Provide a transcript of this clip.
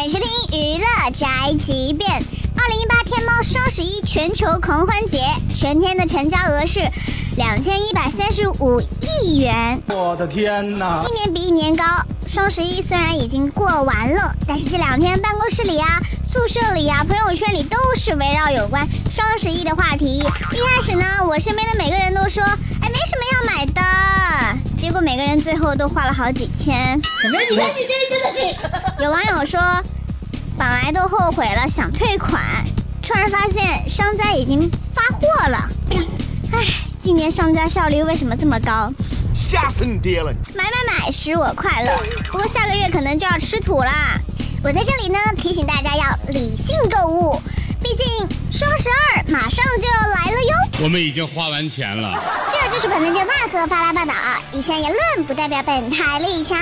欢迎收听娱乐宅急便。二零一八天猫双十一全球狂欢节，全天的成交额是两千一百三十五亿元，我的天哪！一年比一年高。双十一虽然已经过完了，但是这两天办公室里啊、宿舍里啊、朋友圈里都是围绕有关双十一的话题。一开始呢，我身边的每个人都说，人最后都花了好几千。什么？你看你这真的是。有网友说，本来都后悔了，想退款，突然发现商家已经发货了。唉，今年商家效率为什么这么高？吓死你爹了！买买买，使我快乐。不过下个月可能就要吃土啦。我在这里呢，提醒大家要理性购物，我们已经花完钱了。这就是本台节目和发来报道，以上言论不代表本台立场。